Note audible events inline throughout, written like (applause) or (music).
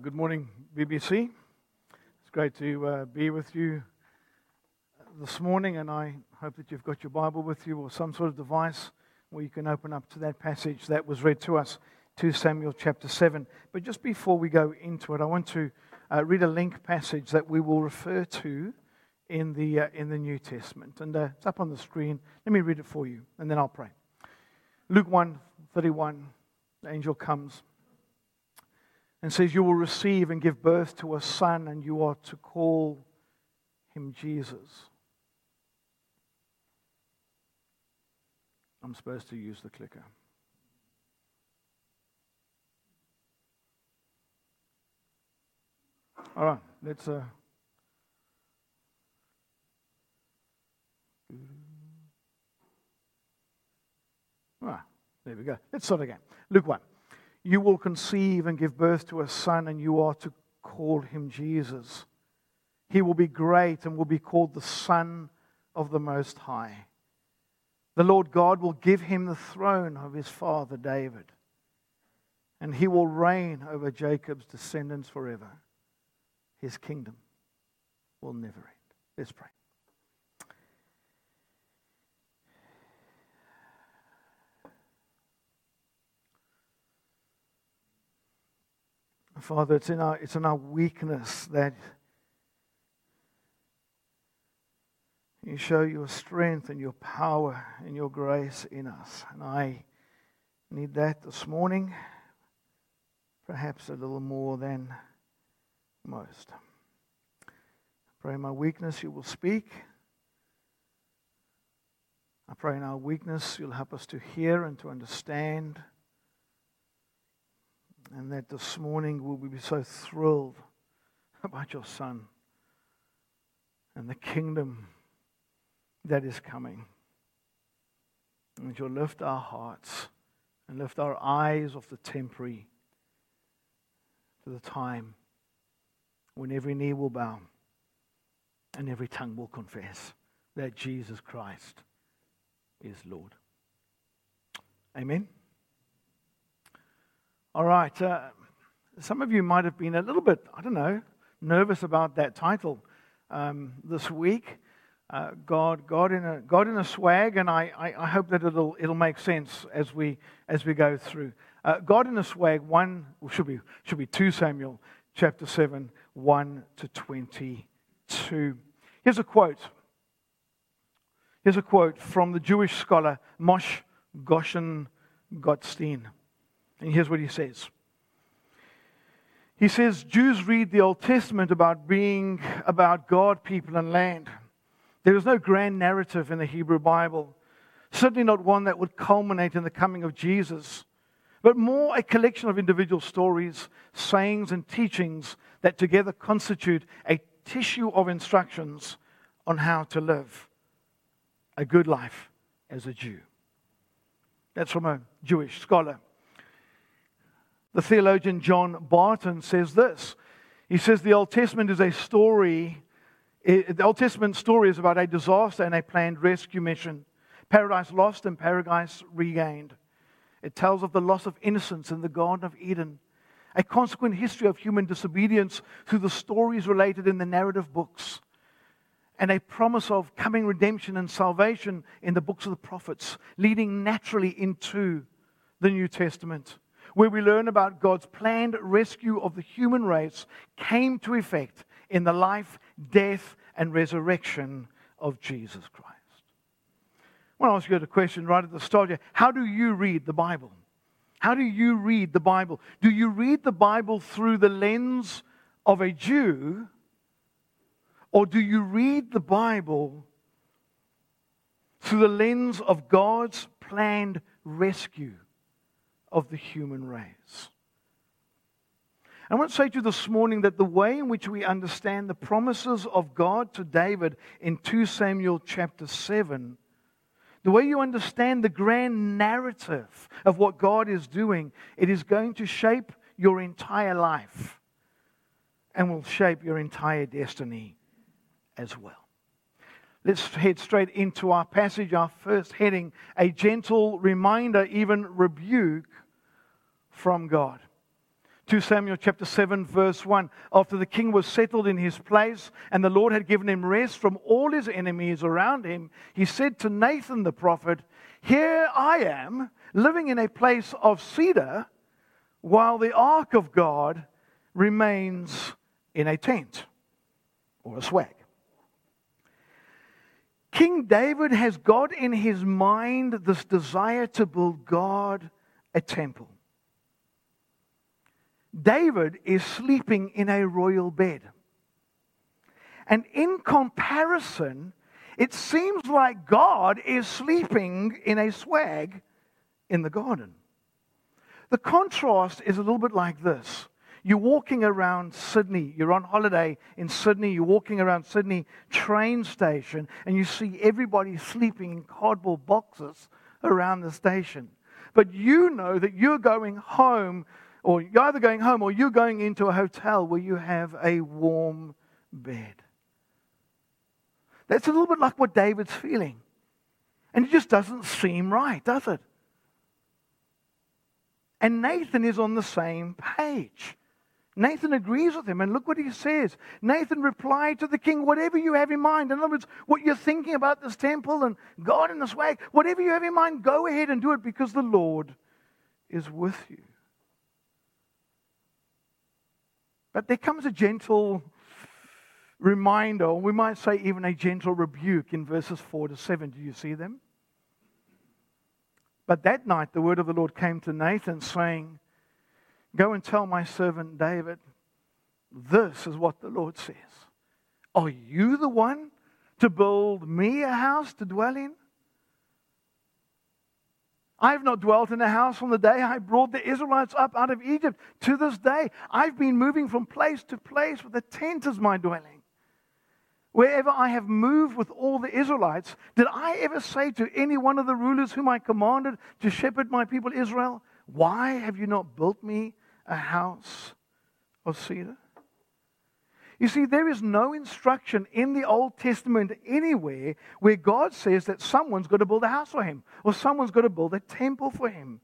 Good morning, BBC. It's great to uh, be with you this morning, and I hope that you've got your Bible with you or some sort of device where you can open up to that passage that was read to us, 2 Samuel chapter 7. But just before we go into it, I want to uh, read a link passage that we will refer to in the, uh, in the New Testament. And uh, it's up on the screen. Let me read it for you, and then I'll pray. Luke 1 31, the angel comes and says, You will receive and give birth to a son, and you are to call him Jesus. I'm supposed to use the clicker. All right, let's. Uh, ah, there we go. Let's start again. Luke 1. You will conceive and give birth to a son, and you are to call him Jesus. He will be great and will be called the Son of the Most High. The Lord God will give him the throne of his father David, and he will reign over Jacob's descendants forever. His kingdom will never end. Let's pray. Father, it's in our, it's in our weakness that you show your strength and your power and your grace in us. And I need that this morning, perhaps a little more than most. I pray in my weakness you will speak. I pray in our weakness you'll help us to hear and to understand and that this morning we'll be so thrilled about your Son and the kingdom that is coming. And you'll lift our hearts and lift our eyes off the temporary to the time when every knee will bow and every tongue will confess that Jesus Christ is Lord. Amen. All right. Uh, some of you might have been a little bit, I don't know, nervous about that title um, this week. Uh, God, God in a God in a swag, and I, I, I, hope that it'll it'll make sense as we as we go through. Uh, God in a swag, one should be should be two Samuel chapter seven, one to twenty two. Here's a quote. Here's a quote from the Jewish scholar Moshe Goshen Gottstein. And here's what he says. He says Jews read the Old Testament about being about God, people, and land. There is no grand narrative in the Hebrew Bible, certainly not one that would culminate in the coming of Jesus, but more a collection of individual stories, sayings, and teachings that together constitute a tissue of instructions on how to live a good life as a Jew. That's from a Jewish scholar. The theologian John Barton says this. He says the Old Testament is a story, the Old Testament story is about a disaster and a planned rescue mission. Paradise lost and paradise regained. It tells of the loss of innocence in the Garden of Eden, a consequent history of human disobedience through the stories related in the narrative books, and a promise of coming redemption and salvation in the books of the prophets, leading naturally into the New Testament where we learn about God's planned rescue of the human race, came to effect in the life, death, and resurrection of Jesus Christ. I want to ask you a question right at the start here. How do you read the Bible? How do you read the Bible? Do you read the Bible through the lens of a Jew? Or do you read the Bible through the lens of God's planned rescue of the human race. I want to say to you this morning that the way in which we understand the promises of God to David in 2 Samuel chapter 7, the way you understand the grand narrative of what God is doing, it is going to shape your entire life and will shape your entire destiny as well. Let's head straight into our passage, our first heading a gentle reminder, even rebuke from God. 2 Samuel chapter 7, verse 1. After the king was settled in his place and the Lord had given him rest from all his enemies around him, he said to Nathan the prophet, Here I am, living in a place of cedar, while the ark of God remains in a tent or a swag. King David has got in his mind this desire to build God a temple. David is sleeping in a royal bed. And in comparison, it seems like God is sleeping in a swag in the garden. The contrast is a little bit like this you're walking around Sydney, you're on holiday in Sydney, you're walking around Sydney train station, and you see everybody sleeping in cardboard boxes around the station. But you know that you're going home, or you're either going home or you're going into a hotel where you have a warm bed. That's a little bit like what David's feeling. And it just doesn't seem right, does it? And Nathan is on the same page. Nathan agrees with him, and look what he says. Nathan replied to the king, Whatever you have in mind, in other words, what you're thinking about this temple and God in this way, whatever you have in mind, go ahead and do it because the Lord is with you. But there comes a gentle reminder, or we might say even a gentle rebuke in verses 4 to 7. Do you see them? But that night the word of the Lord came to Nathan, saying, Go and tell my servant David, this is what the Lord says. Are you the one to build me a house to dwell in? I have not dwelt in a house from the day I brought the Israelites up out of Egypt to this day. I've been moving from place to place with a tent as my dwelling. Wherever I have moved with all the Israelites, did I ever say to any one of the rulers whom I commanded to shepherd my people Israel, Why have you not built me a house of cedar? You see, there is no instruction in the Old Testament anywhere where God says that someone's got to build a house for him or someone's got to build a temple for him.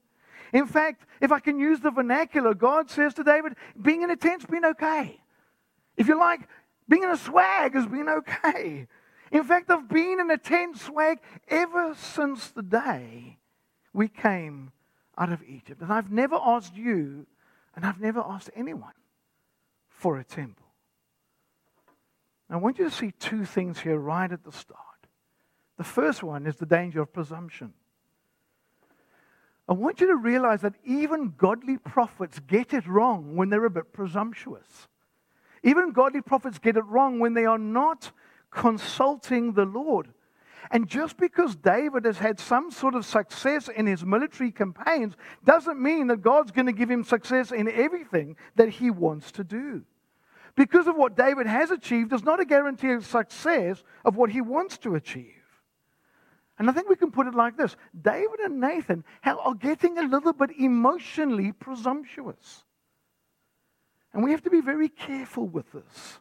In fact, if I can use the vernacular, God says to David, being in a tent's been okay. If you like, being in a swag has been okay. In fact, I've been in a tent swag ever since the day we came out of Egypt. And I've never asked you and I've never asked anyone for a temple. I want you to see two things here right at the start. The first one is the danger of presumption. I want you to realize that even godly prophets get it wrong when they're a bit presumptuous. Even godly prophets get it wrong when they are not consulting the Lord. And just because David has had some sort of success in his military campaigns doesn't mean that God's going to give him success in everything that he wants to do. Because of what David has achieved is not a guarantee of success of what he wants to achieve. And I think we can put it like this David and Nathan are getting a little bit emotionally presumptuous. And we have to be very careful with this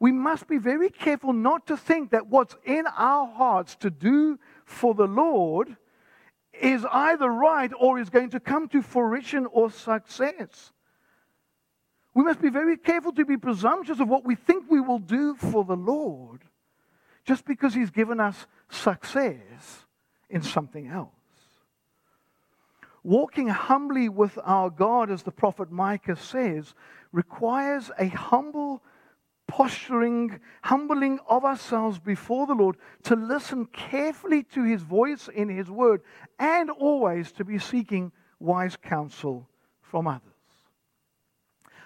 we must be very careful not to think that what's in our hearts to do for the Lord is either right or is going to come to fruition or success. We must be very careful to be presumptuous of what we think we will do for the Lord just because He's given us success in something else. Walking humbly with our God, as the prophet Micah says, requires a humble posturing, humbling of ourselves before the Lord, to listen carefully to His voice in His word, and always to be seeking wise counsel from others.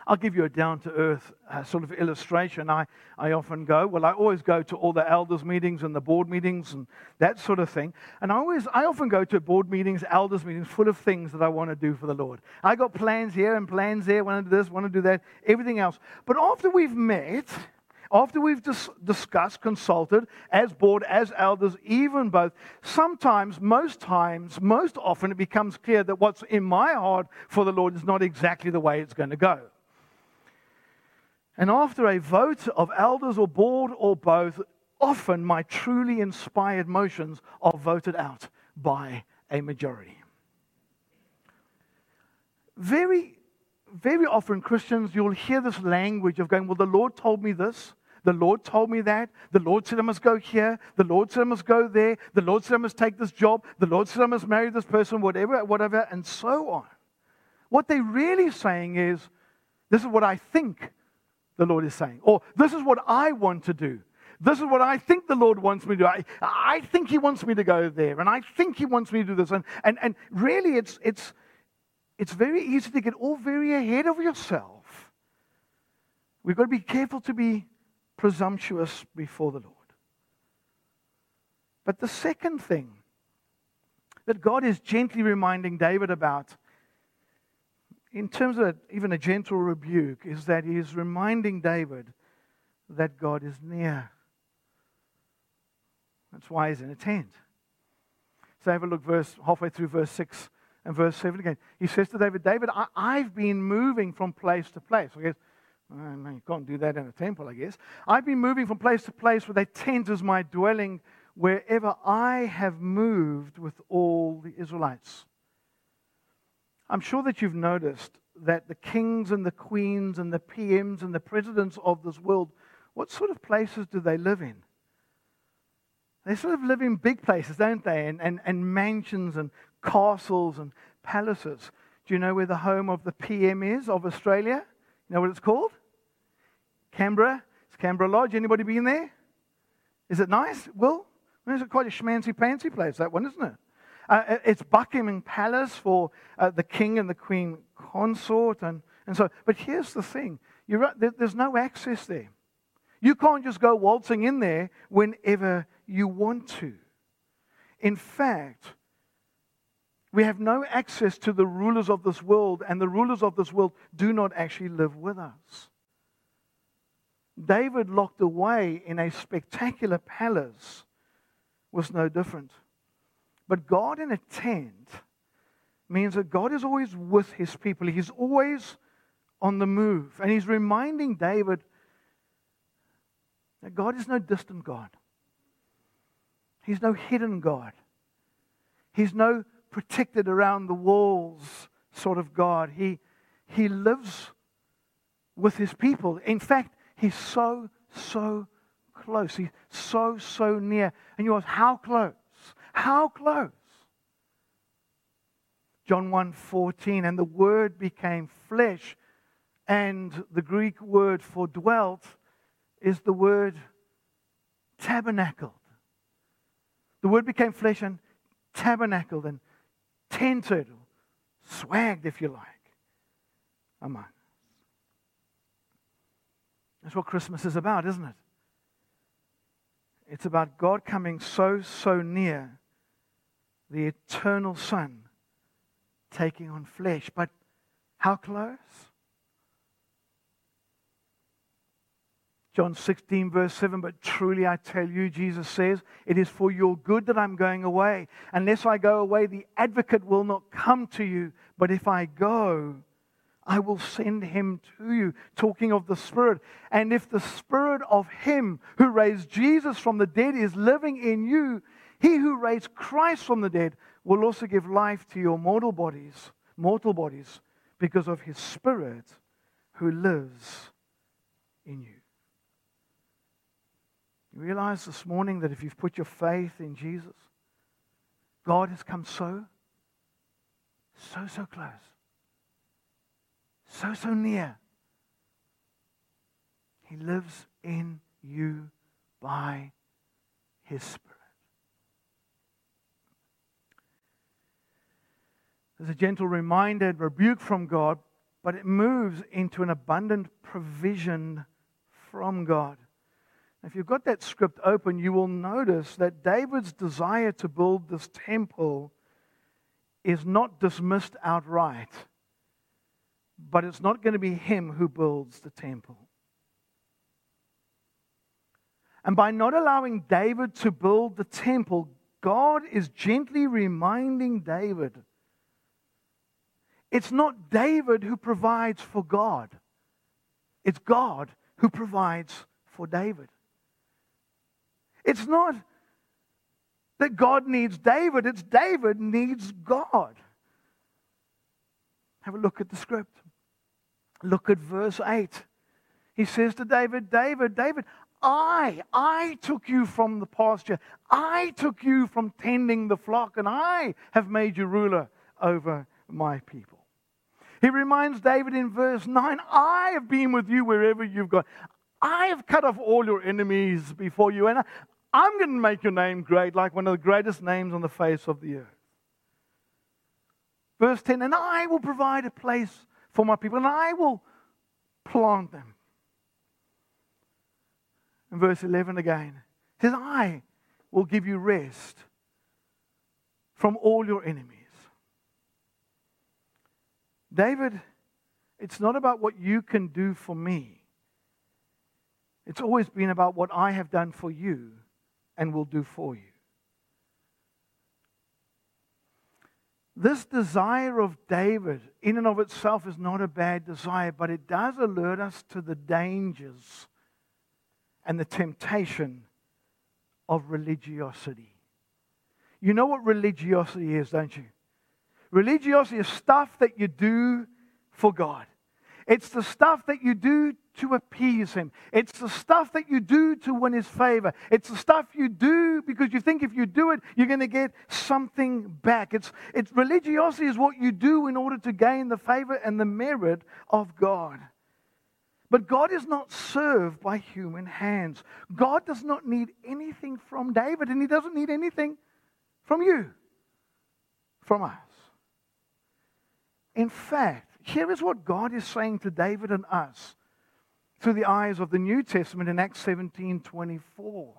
I'll give you a down to earth uh, sort of illustration. I, I often go, well, I always go to all the elders' meetings and the board meetings and that sort of thing. And I, always, I often go to board meetings, elders' meetings, full of things that I want to do for the Lord. I got plans here and plans there, want to do this, want to do that, everything else. But after we've met, after we've dis- discussed, consulted, as board, as elders, even both, sometimes, most times, most often, it becomes clear that what's in my heart for the Lord is not exactly the way it's going to go. And after a vote of elders or board or both, often my truly inspired motions are voted out by a majority. Very, very often, Christians, you'll hear this language of going, Well, the Lord told me this. The Lord told me that. The Lord said I must go here. The Lord said I must go there. The Lord said I must take this job. The Lord said I must marry this person, whatever, whatever, and so on. What they're really saying is, This is what I think the Lord is saying. Or this is what I want to do. This is what I think the Lord wants me to do. I, I think He wants me to go there, and I think He wants me to do this. And, and, and really, it's, it's, it's very easy to get all very ahead of yourself. We've got to be careful to be presumptuous before the Lord. But the second thing that God is gently reminding David about, in terms of even a gentle rebuke, is that He is reminding David that God is near. That's why he's in a tent. So have a look verse halfway through verse 6 and verse 7 again. He says to David, David, I, have been moving from place to place. I guess, you can't do that in a temple, I guess. I've been moving from place to place where that tent is my dwelling wherever I have moved with all the Israelites. I'm sure that you've noticed that the kings and the queens and the PMs and the presidents of this world, what sort of places do they live in? They sort of live in big places, don't they? And, and, and mansions and castles and palaces. Do you know where the home of the PM is of Australia? You know what it's called? Canberra. It's Canberra Lodge. Anybody been there? Is it nice? Well, it's quite a schmancy pantsy place, that one, isn't it? Uh, it's Buckingham Palace for uh, the king and the queen consort. And, and so, but here's the thing You're, there's no access there. You can't just go waltzing in there whenever you want to. In fact, we have no access to the rulers of this world, and the rulers of this world do not actually live with us. David, locked away in a spectacular palace, was no different. But God in a tent means that God is always with his people. He's always on the move. And he's reminding David that God is no distant God. He's no hidden God. He's no protected around the walls sort of God. He, he lives with his people. In fact, he's so, so close. He's so, so near. And you ask, how close? How close? John 1:14 and the word became flesh and the Greek word for dwelt is the word tabernacled. The word became flesh and tabernacled and tented, swagged, if you like, among us. That's what Christmas is about, isn't it? It's about God coming so, so near, the eternal Son taking on flesh. But how close? John 16, verse 7, but truly I tell you, Jesus says, it is for your good that I'm going away. Unless I go away, the advocate will not come to you. But if I go, I will send him to you. Talking of the Spirit. And if the Spirit of him who raised Jesus from the dead is living in you, he who raised Christ from the dead will also give life to your mortal bodies, mortal bodies, because of his Spirit who lives in you. You realize this morning that if you've put your faith in Jesus, God has come so, so, so close, so, so near. He lives in you by His Spirit. There's a gentle reminder rebuke from God, but it moves into an abundant provision from God. If you've got that script open, you will notice that David's desire to build this temple is not dismissed outright, but it's not going to be him who builds the temple. And by not allowing David to build the temple, God is gently reminding David it's not David who provides for God, it's God who provides for David. It's not that God needs David, it's David needs God. Have a look at the script. Look at verse 8. He says to David, David, David, I, I took you from the pasture. I took you from tending the flock, and I have made you ruler over my people. He reminds David in verse 9, I have been with you wherever you've gone. I have cut off all your enemies before you, and I'm going to make your name great, like one of the greatest names on the face of the earth. Verse 10, and I will provide a place for my people, and I will plant them. In verse 11 again, says, I will give you rest from all your enemies. David, it's not about what you can do for me. It's always been about what I have done for you and will do for you. This desire of David, in and of itself, is not a bad desire, but it does alert us to the dangers and the temptation of religiosity. You know what religiosity is, don't you? Religiosity is stuff that you do for God. It's the stuff that you do to appease Him. It's the stuff that you do to win His favor. It's the stuff you do because you think if you do it, you're going to get something back. It's, it's religiosity is what you do in order to gain the favor and the merit of God. But God is not served by human hands. God does not need anything from David, and He doesn't need anything from you, from us. In fact, here is what God is saying to David and us through the eyes of the New Testament in Acts 17 24.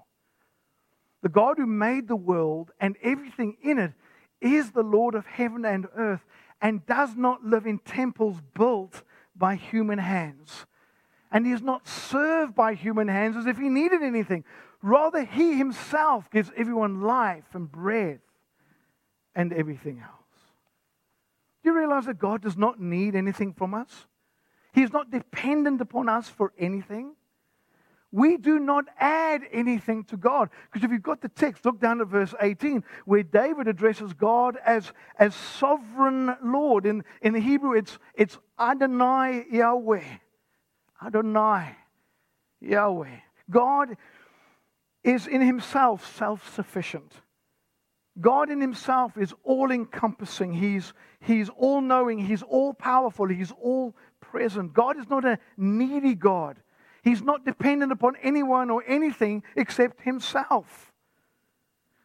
The God who made the world and everything in it is the Lord of heaven and earth and does not live in temples built by human hands. And he is not served by human hands as if he needed anything. Rather, he himself gives everyone life and breath and everything else. Do you realize that God does not need anything from us? He's not dependent upon us for anything. We do not add anything to God. Because if you've got the text, look down at verse 18, where David addresses God as, as sovereign Lord. In, in the Hebrew, it's, it's Adonai Yahweh. Adonai Yahweh. God is in himself self sufficient. God in himself is all encompassing. He's, he's all knowing. He's all powerful. He's all present. God is not a needy God. He's not dependent upon anyone or anything except himself.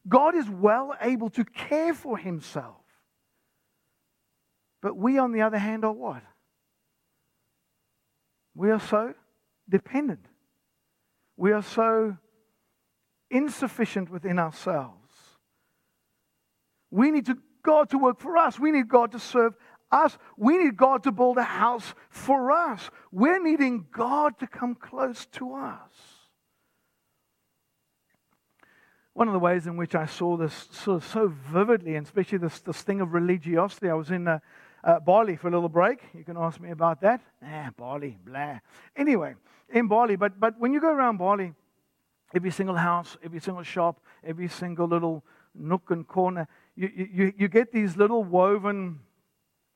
God is well able to care for himself. But we, on the other hand, are what? We are so dependent. We are so insufficient within ourselves. We need to, God to work for us. We need God to serve us. We need God to build a house for us. We're needing God to come close to us. One of the ways in which I saw this of so vividly, and especially this, this thing of religiosity, I was in uh, uh, Bali for a little break. You can ask me about that. Ah, Bali, blah. Anyway, in Bali, but, but when you go around Bali, every single house, every single shop, every single little nook and corner, you, you, you get these little woven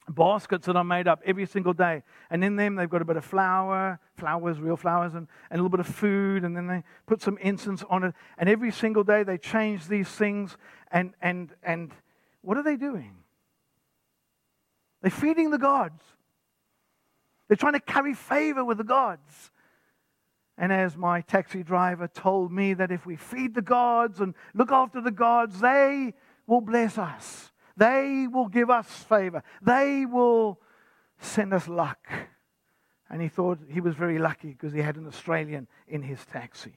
baskets that are made up every single day. And in them, they've got a bit of flour, flowers, real flowers, and, and a little bit of food, and then they put some incense on it. And every single day, they change these things. And, and, and what are they doing? They're feeding the gods. They're trying to carry favor with the gods. And as my taxi driver told me, that if we feed the gods and look after the gods, they will bless us. They will give us favor. They will send us luck. And he thought he was very lucky because he had an Australian in his taxi.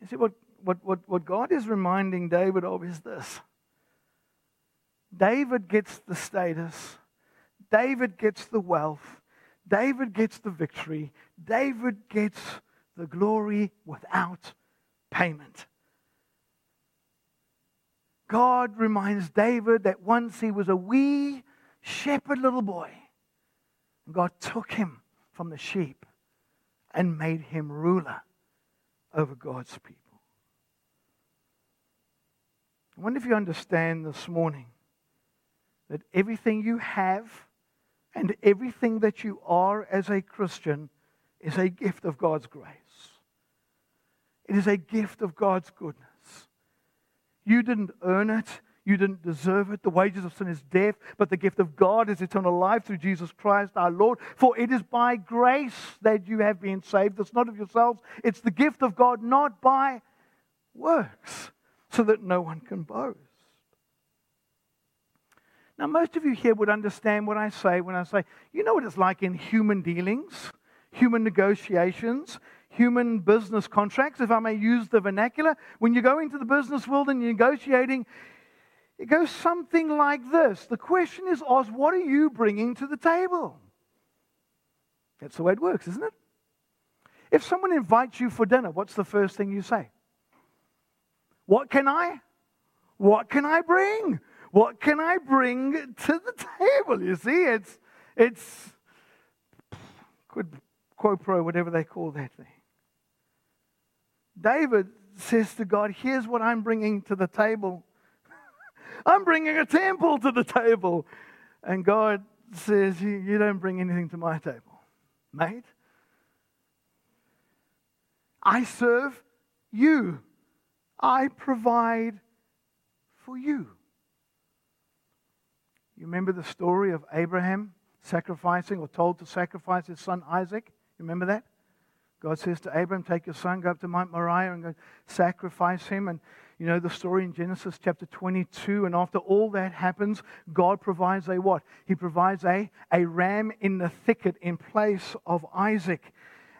You see, what, what, what, what God is reminding David of is this David gets the status, David gets the wealth, David gets the victory, David gets the glory without payment. God reminds David that once he was a wee shepherd little boy. God took him from the sheep and made him ruler over God's people. I wonder if you understand this morning that everything you have and everything that you are as a Christian is a gift of God's grace. It is a gift of God's goodness. You didn't earn it. You didn't deserve it. The wages of sin is death, but the gift of God is eternal life through Jesus Christ our Lord. For it is by grace that you have been saved. It's not of yourselves, it's the gift of God, not by works, so that no one can boast. Now, most of you here would understand what I say when I say, you know what it's like in human dealings, human negotiations, human business contracts, if I may use the vernacular. When you go into the business world and you're negotiating, it goes something like this The question is asked, What are you bringing to the table? That's the way it works, isn't it? If someone invites you for dinner, what's the first thing you say? What can I? What can I bring? What can I bring to the table? You see, it's it's quid, pro, whatever they call that thing. David says to God, Here's what I'm bringing to the table. (laughs) I'm bringing a temple to the table. And God says, You don't bring anything to my table, mate. I serve you, I provide for you. You remember the story of Abraham sacrificing or told to sacrifice his son Isaac? You remember that? God says to Abraham, Take your son, go up to Mount Moriah and go sacrifice him. And you know the story in Genesis chapter 22. And after all that happens, God provides a what? He provides a, a ram in the thicket in place of Isaac.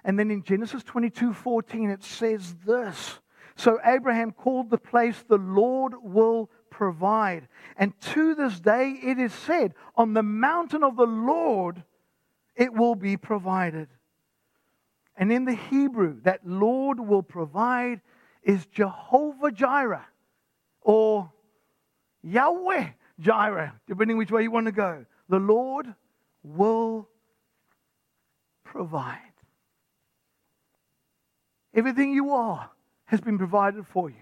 And then in Genesis 22 14, it says this. So Abraham called the place the Lord will provide. And to this day it is said, On the mountain of the Lord it will be provided. And in the Hebrew, that Lord will provide is Jehovah Jireh or Yahweh Jireh, depending which way you want to go. The Lord will provide. Everything you are has been provided for you.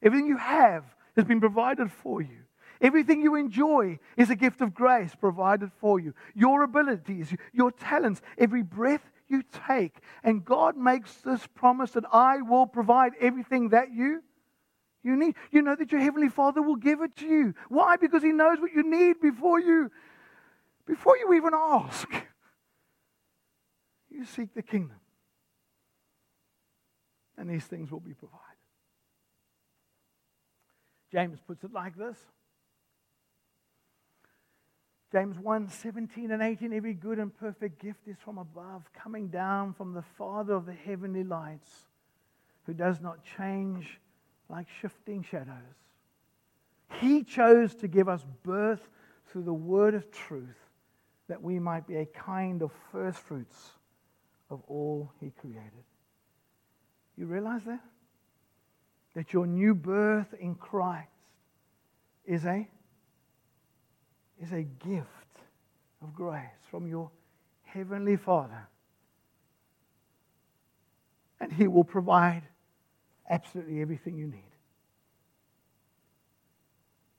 Everything you have has been provided for you. Everything you enjoy is a gift of grace provided for you. Your abilities, your talents, every breath you take. And God makes this promise that I will provide everything that you you need. You know that your heavenly Father will give it to you. Why? Because he knows what you need before you before you even ask. You seek the kingdom. And these things will be provided. James puts it like this. James 1 17 and 18 Every good and perfect gift is from above, coming down from the Father of the heavenly lights, who does not change like shifting shadows. He chose to give us birth through the word of truth, that we might be a kind of first fruits of all He created. You realize that? That your new birth in Christ is a is a gift of grace from your Heavenly Father. And He will provide absolutely everything you need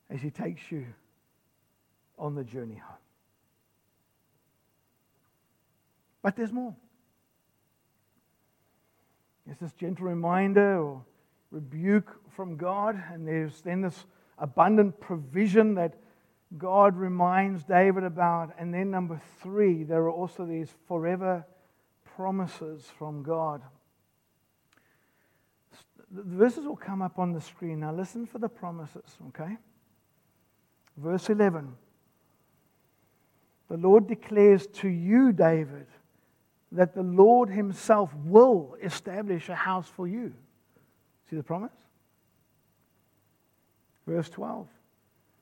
as He takes you on the journey home. But there's more. There's this gentle reminder or rebuke from God, and there's then this abundant provision that God reminds David about. And then, number three, there are also these forever promises from God. The verses will come up on the screen. Now, listen for the promises, okay? Verse 11 The Lord declares to you, David, that the Lord Himself will establish a house for you. See the promise? Verse 12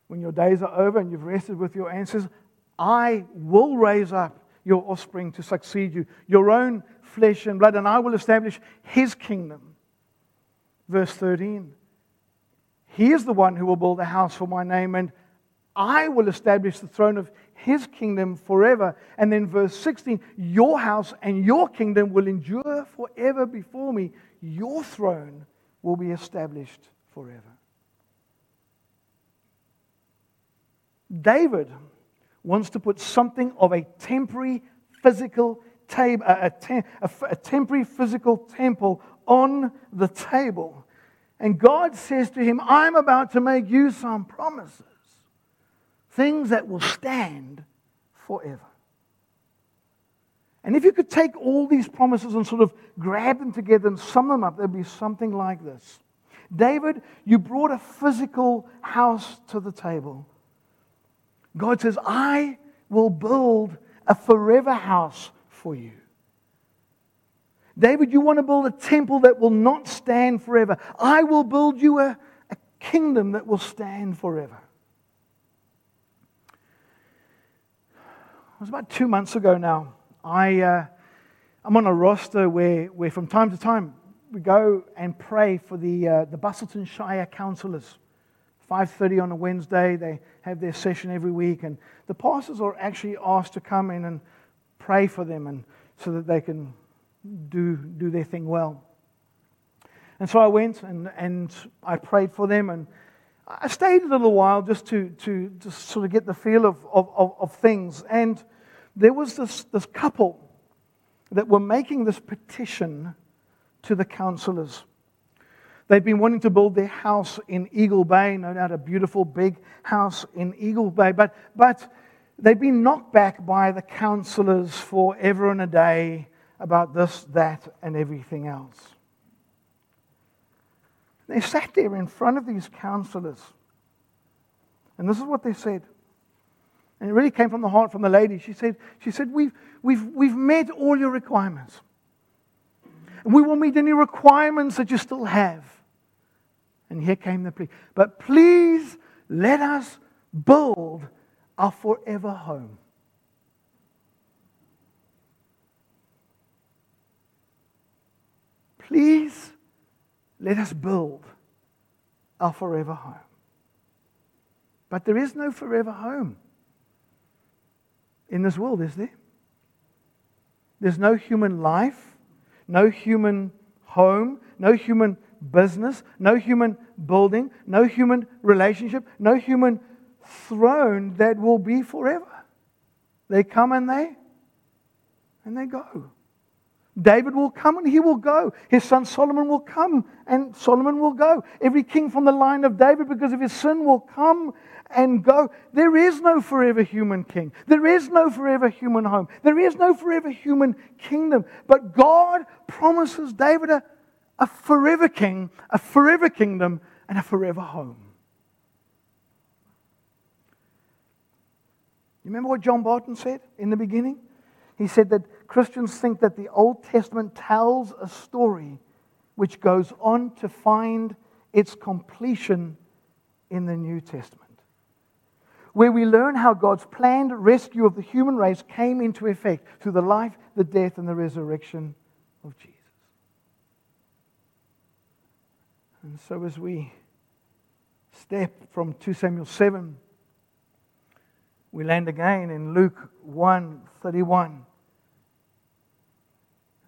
when your days are over and you've rested with your ancestors, I will raise up your offspring to succeed you, your own flesh and blood, and I will establish his kingdom. Verse 13 He is the one who will build a house for my name, and I will establish the throne of his kingdom forever. And then verse 16 Your house and your kingdom will endure forever before me, your throne will be established forever. David wants to put something of a temporary physical table, a, temporary physical temple on the table. And God says to him, I'm about to make you some promises, things that will stand forever. And if you could take all these promises and sort of grab them together and sum them up, there'd be something like this David, you brought a physical house to the table. God says, I will build a forever house for you. David, you want to build a temple that will not stand forever. I will build you a, a kingdom that will stand forever. It was about two months ago now. I, uh, I'm on a roster where, where from time to time we go and pray for the, uh, the Busselton Shire councillors. 5.30 on a Wednesday, they have their session every week, and the pastors are actually asked to come in and pray for them and so that they can do, do their thing well. And so I went and, and I prayed for them, and I stayed a little while just to, to just sort of get the feel of, of, of, of things. And there was this, this couple that were making this petition to the councillors. They've been wanting to build their house in Eagle Bay, no doubt a beautiful big house in Eagle Bay, but, but they've been knocked back by the councillors for ever and a day about this, that, and everything else. They sat there in front of these councillors, and this is what they said. And it really came from the heart from the lady. She said, she said we've, we've, we've met all your requirements. And we won't meet any requirements that you still have. And here came the plea. But please let us build our forever home. Please let us build our forever home. But there is no forever home in this world, is there? There's no human life, no human home, no human business, no human building, no human relationship, no human throne that will be forever. They come and they and they go. David will come and he will go. His son Solomon will come and Solomon will go. Every king from the line of David, because of his sin, will come and go. There is no forever human king. There is no forever human home. There is no forever human kingdom. But God promises David a, a forever king, a forever kingdom, and a forever home. You remember what John Barton said in the beginning? He said that Christians think that the Old Testament tells a story which goes on to find its completion in the New Testament, where we learn how God's planned rescue of the human race came into effect through the life, the death, and the resurrection of Jesus. And so, as we step from 2 Samuel 7, we land again in Luke 1 31.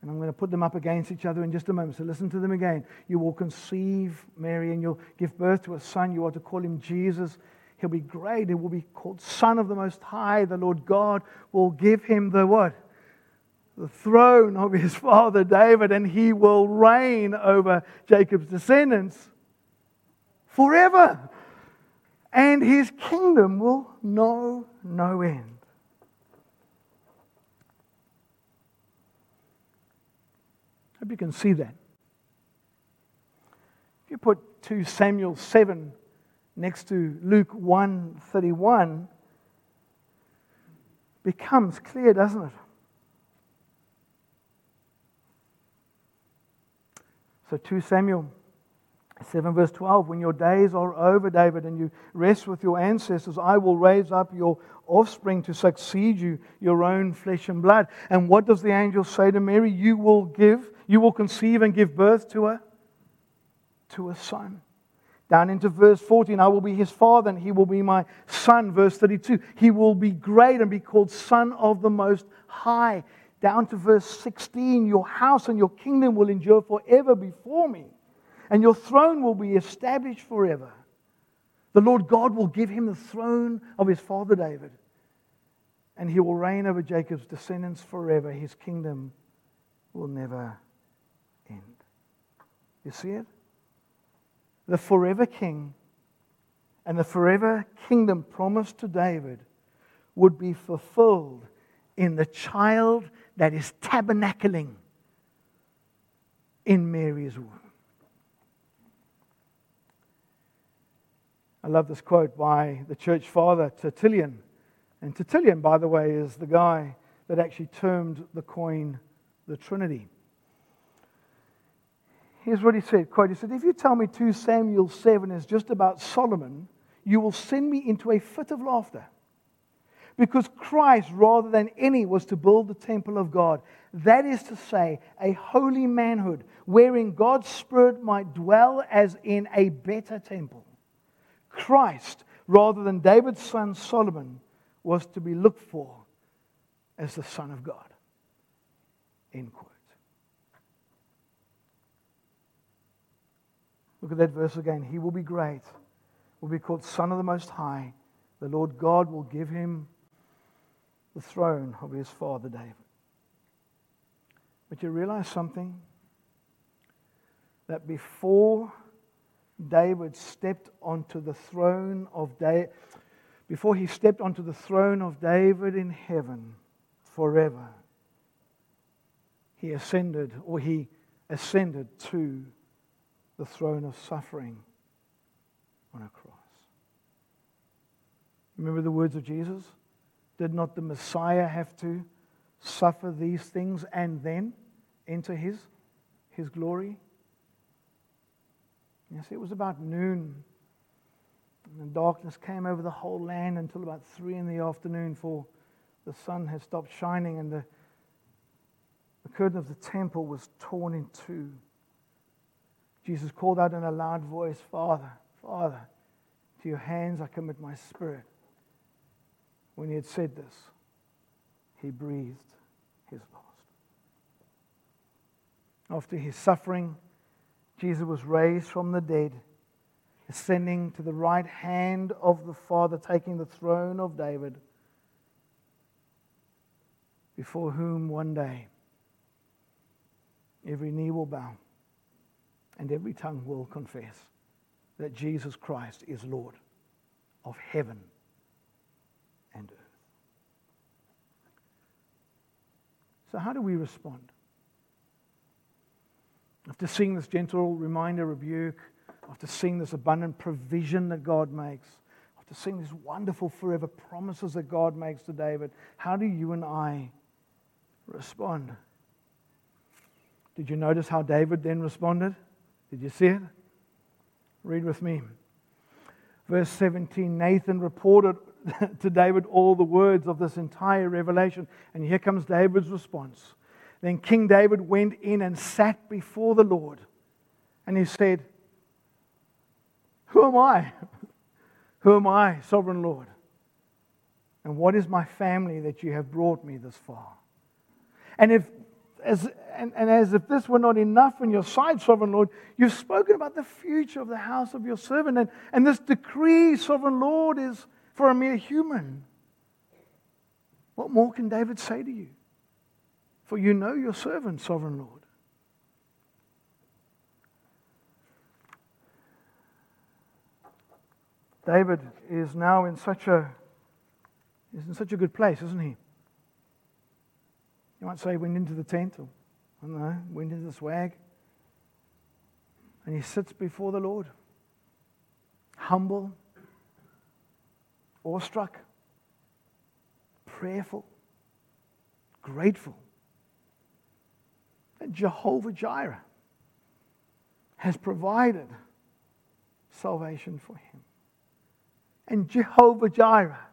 And I'm going to put them up against each other in just a moment. So listen to them again. You will conceive Mary and you'll give birth to a son. You are to call him Jesus. He'll be great. He will be called Son of the Most High. The Lord God will give him the what? The throne of his father David, and he will reign over Jacob's descendants forever. And his kingdom will know no end. Hope you can see that. If you put 2 Samuel 7 next to Luke 1:31 becomes clear, doesn't it? So 2 Samuel 7 verse 12 when your days are over david and you rest with your ancestors i will raise up your offspring to succeed you your own flesh and blood. And what does the angel say to mary? You will give you will conceive and give birth to a to a son. Down into verse 14 i will be his father and he will be my son. Verse 32 he will be great and be called son of the most high down to verse 16 your house and your kingdom will endure forever before me and your throne will be established forever The Lord God will give him the throne of his father David, and he will reign over Jacob's descendants forever. His kingdom will never end. You see it? The forever king and the forever kingdom promised to David would be fulfilled in the child that is tabernacling in Mary's womb. I love this quote by the church father Tertullian. And Tertullian, by the way, is the guy that actually termed the coin the Trinity. Here's what he said, quote, he said, if you tell me 2 Samuel 7 is just about Solomon, you will send me into a fit of laughter. Because Christ, rather than any, was to build the temple of God. That is to say, a holy manhood, wherein God's Spirit might dwell as in a better temple. Christ, rather than David's son Solomon, was to be looked for as the Son of God. End quote. Look at that verse again. He will be great, will be called Son of the Most High. The Lord God will give him the throne of his father David. But you realize something? That before David stepped onto the throne of David, before he stepped onto the throne of David in heaven forever, he ascended, or he ascended to the throne of suffering on a cross. Remember the words of Jesus? Did not the Messiah have to suffer these things and then enter his, his glory? Yes, it was about noon. And darkness came over the whole land until about three in the afternoon, for the sun had stopped shining and the, the curtain of the temple was torn in two. Jesus called out in a loud voice, Father, Father, to your hands I commit my spirit. When he had said this, he breathed his last. After his suffering, Jesus was raised from the dead, ascending to the right hand of the Father, taking the throne of David, before whom one day every knee will bow and every tongue will confess that Jesus Christ is Lord of heaven and earth. So, how do we respond? After seeing this gentle reminder, rebuke, after seeing this abundant provision that God makes, after seeing these wonderful forever promises that God makes to David, how do you and I respond? Did you notice how David then responded? Did you see it? Read with me. Verse 17 Nathan reported (laughs) to David all the words of this entire revelation. And here comes David's response. Then King David went in and sat before the Lord. And he said, Who am I? (laughs) Who am I, sovereign Lord? And what is my family that you have brought me this far? And if as, and, and as if this were not enough in your sight, sovereign Lord, you've spoken about the future of the house of your servant. And, and this decree, sovereign Lord, is for a mere human. What more can David say to you? For you know your servant, sovereign Lord. David is now in such a is in such a good place, isn't he? You might say he went into the tent or I don't know, went into the swag. And he sits before the Lord. Humble, awestruck, prayerful, grateful that Jehovah Jireh has provided salvation for him. And Jehovah Jireh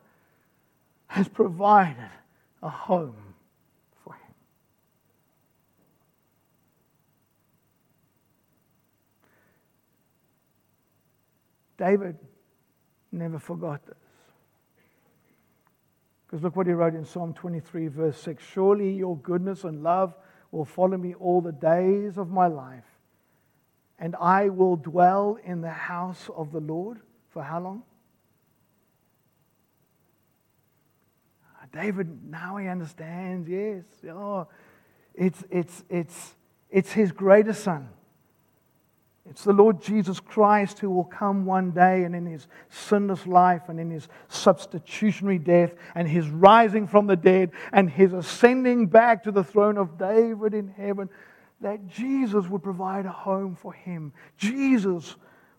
has provided a home for him. David never forgot this. Because look what he wrote in Psalm 23, verse 6 Surely your goodness and love will follow me all the days of my life, and I will dwell in the house of the Lord for how long? David, now he understands, yes. Oh, it's, it's, it's, it's his greatest son. It's the Lord Jesus Christ who will come one day and in his sinless life and in his substitutionary death and his rising from the dead and his ascending back to the throne of David in heaven, that Jesus would provide a home for him. Jesus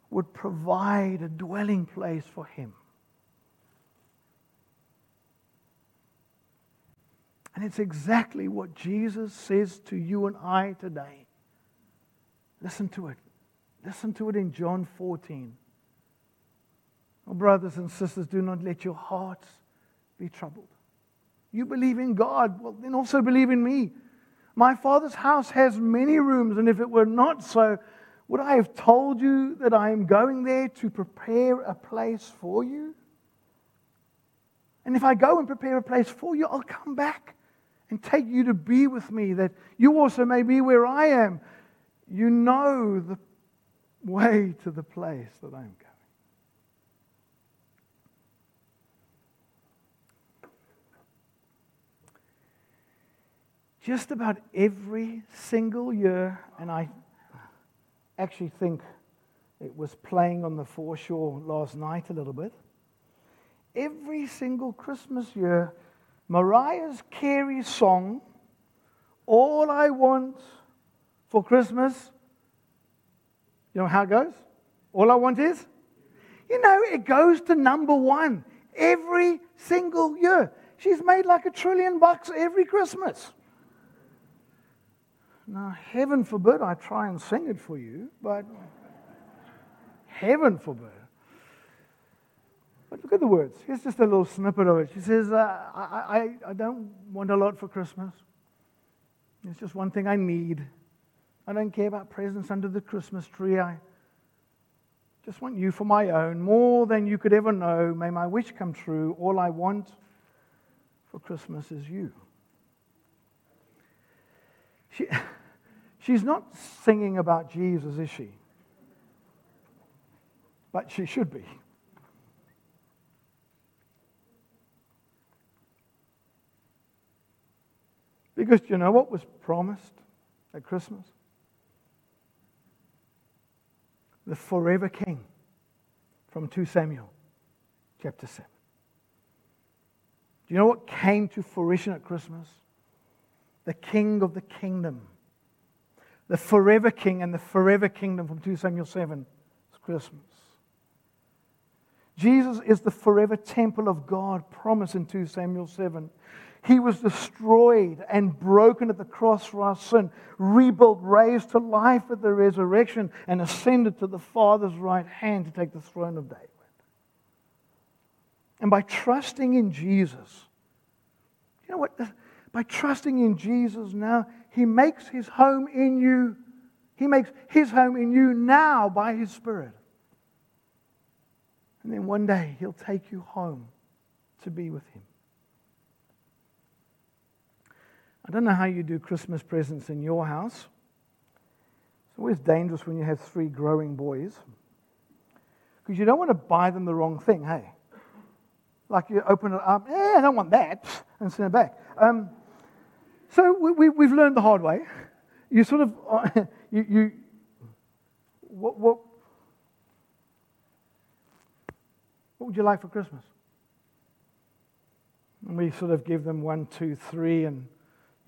would provide a dwelling place for him. And it's exactly what Jesus says to you and I today. Listen to it. Listen to it in John 14. Oh, brothers and sisters, do not let your hearts be troubled. You believe in God, well, then also believe in me. My Father's house has many rooms, and if it were not so, would I have told you that I am going there to prepare a place for you? And if I go and prepare a place for you, I'll come back and take you to be with me, that you also may be where I am. You know the way to the place that I'm going. Just about every single year, and I actually think it was playing on the foreshore last night a little bit. Every single Christmas year, Mariah's Carey song, All I Want for Christmas, you know how it goes? All I want is? You know, it goes to number one every single year. She's made like a trillion bucks every Christmas. Now, heaven forbid I try and sing it for you, but heaven forbid. But look at the words. Here's just a little snippet of it. She says, uh, I, I, I don't want a lot for Christmas. It's just one thing I need. I don't care about presents under the Christmas tree. I just want you for my own, more than you could ever know. May my wish come true. All I want for Christmas is you. She, (laughs) she's not singing about Jesus, is she? But she should be. Because you know what was promised at Christmas? The forever king from 2 Samuel chapter 7. Do you know what came to fruition at Christmas? The king of the kingdom. The forever king and the forever kingdom from 2 Samuel 7 is Christmas. Jesus is the forever temple of God promised in 2 Samuel 7. He was destroyed and broken at the cross for our sin, rebuilt, raised to life at the resurrection, and ascended to the Father's right hand to take the throne of David. And by trusting in Jesus, you know what? By trusting in Jesus now, He makes His home in you. He makes His home in you now by His Spirit. And then one day He'll take you home to be with Him. I don't know how you do Christmas presents in your house. It's always dangerous when you have three growing boys because you don't want to buy them the wrong thing, hey? Like you open it up, eh, I don't want that, and send it back. Um, so we, we, have learned the hard way. You sort of, (laughs) you, you what, what, what would you like for Christmas? And we sort of give them one, two, three, and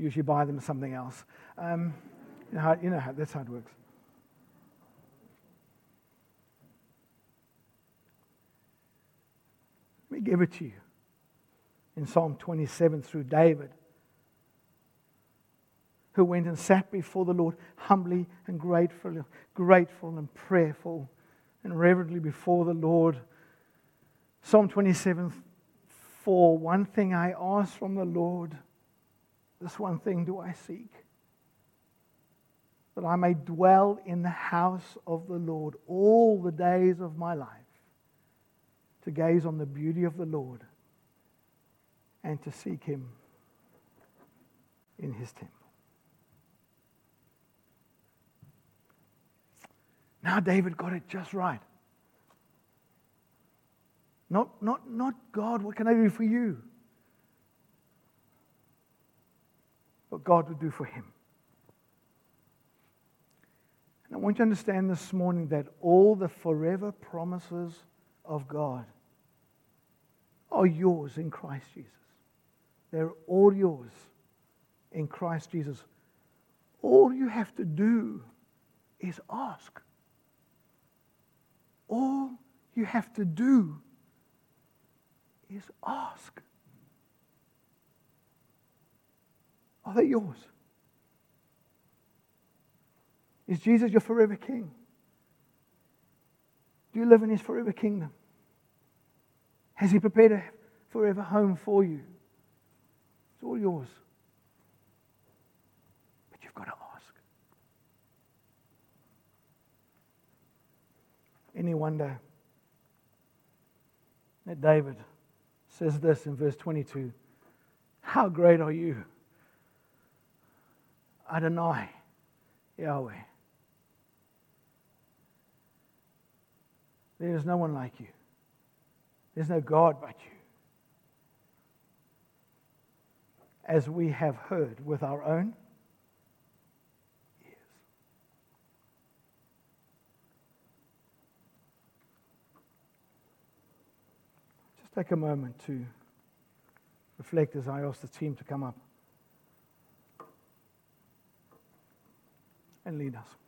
usually buy them something else. Um, you, know how, you know how that's how it works. Let me give it to you in Psalm 27 through David, who went and sat before the Lord humbly and grateful, grateful and prayerful and reverently before the Lord. Psalm 27 4 One thing I ask from the Lord this one thing do I seek that I may dwell in the house of the Lord all the days of my life, to gaze on the beauty of the Lord and to seek him in his temple. Now, David got it just right. Not, not, not God, what can I do for you? What God would do for him. And I want you to understand this morning that all the forever promises of God are yours in Christ Jesus. They're all yours in Christ Jesus. All you have to do is ask. All you have to do is ask. Are they yours? Is Jesus your forever king? Do you live in his forever kingdom? Has he prepared a forever home for you? It's all yours. But you've got to ask. Any wonder that David says this in verse 22 How great are you, Adonai, Yahweh? There is no one like you. There's no God but you. As we have heard with our own ears. Just take a moment to reflect as I ask the team to come up and lead us.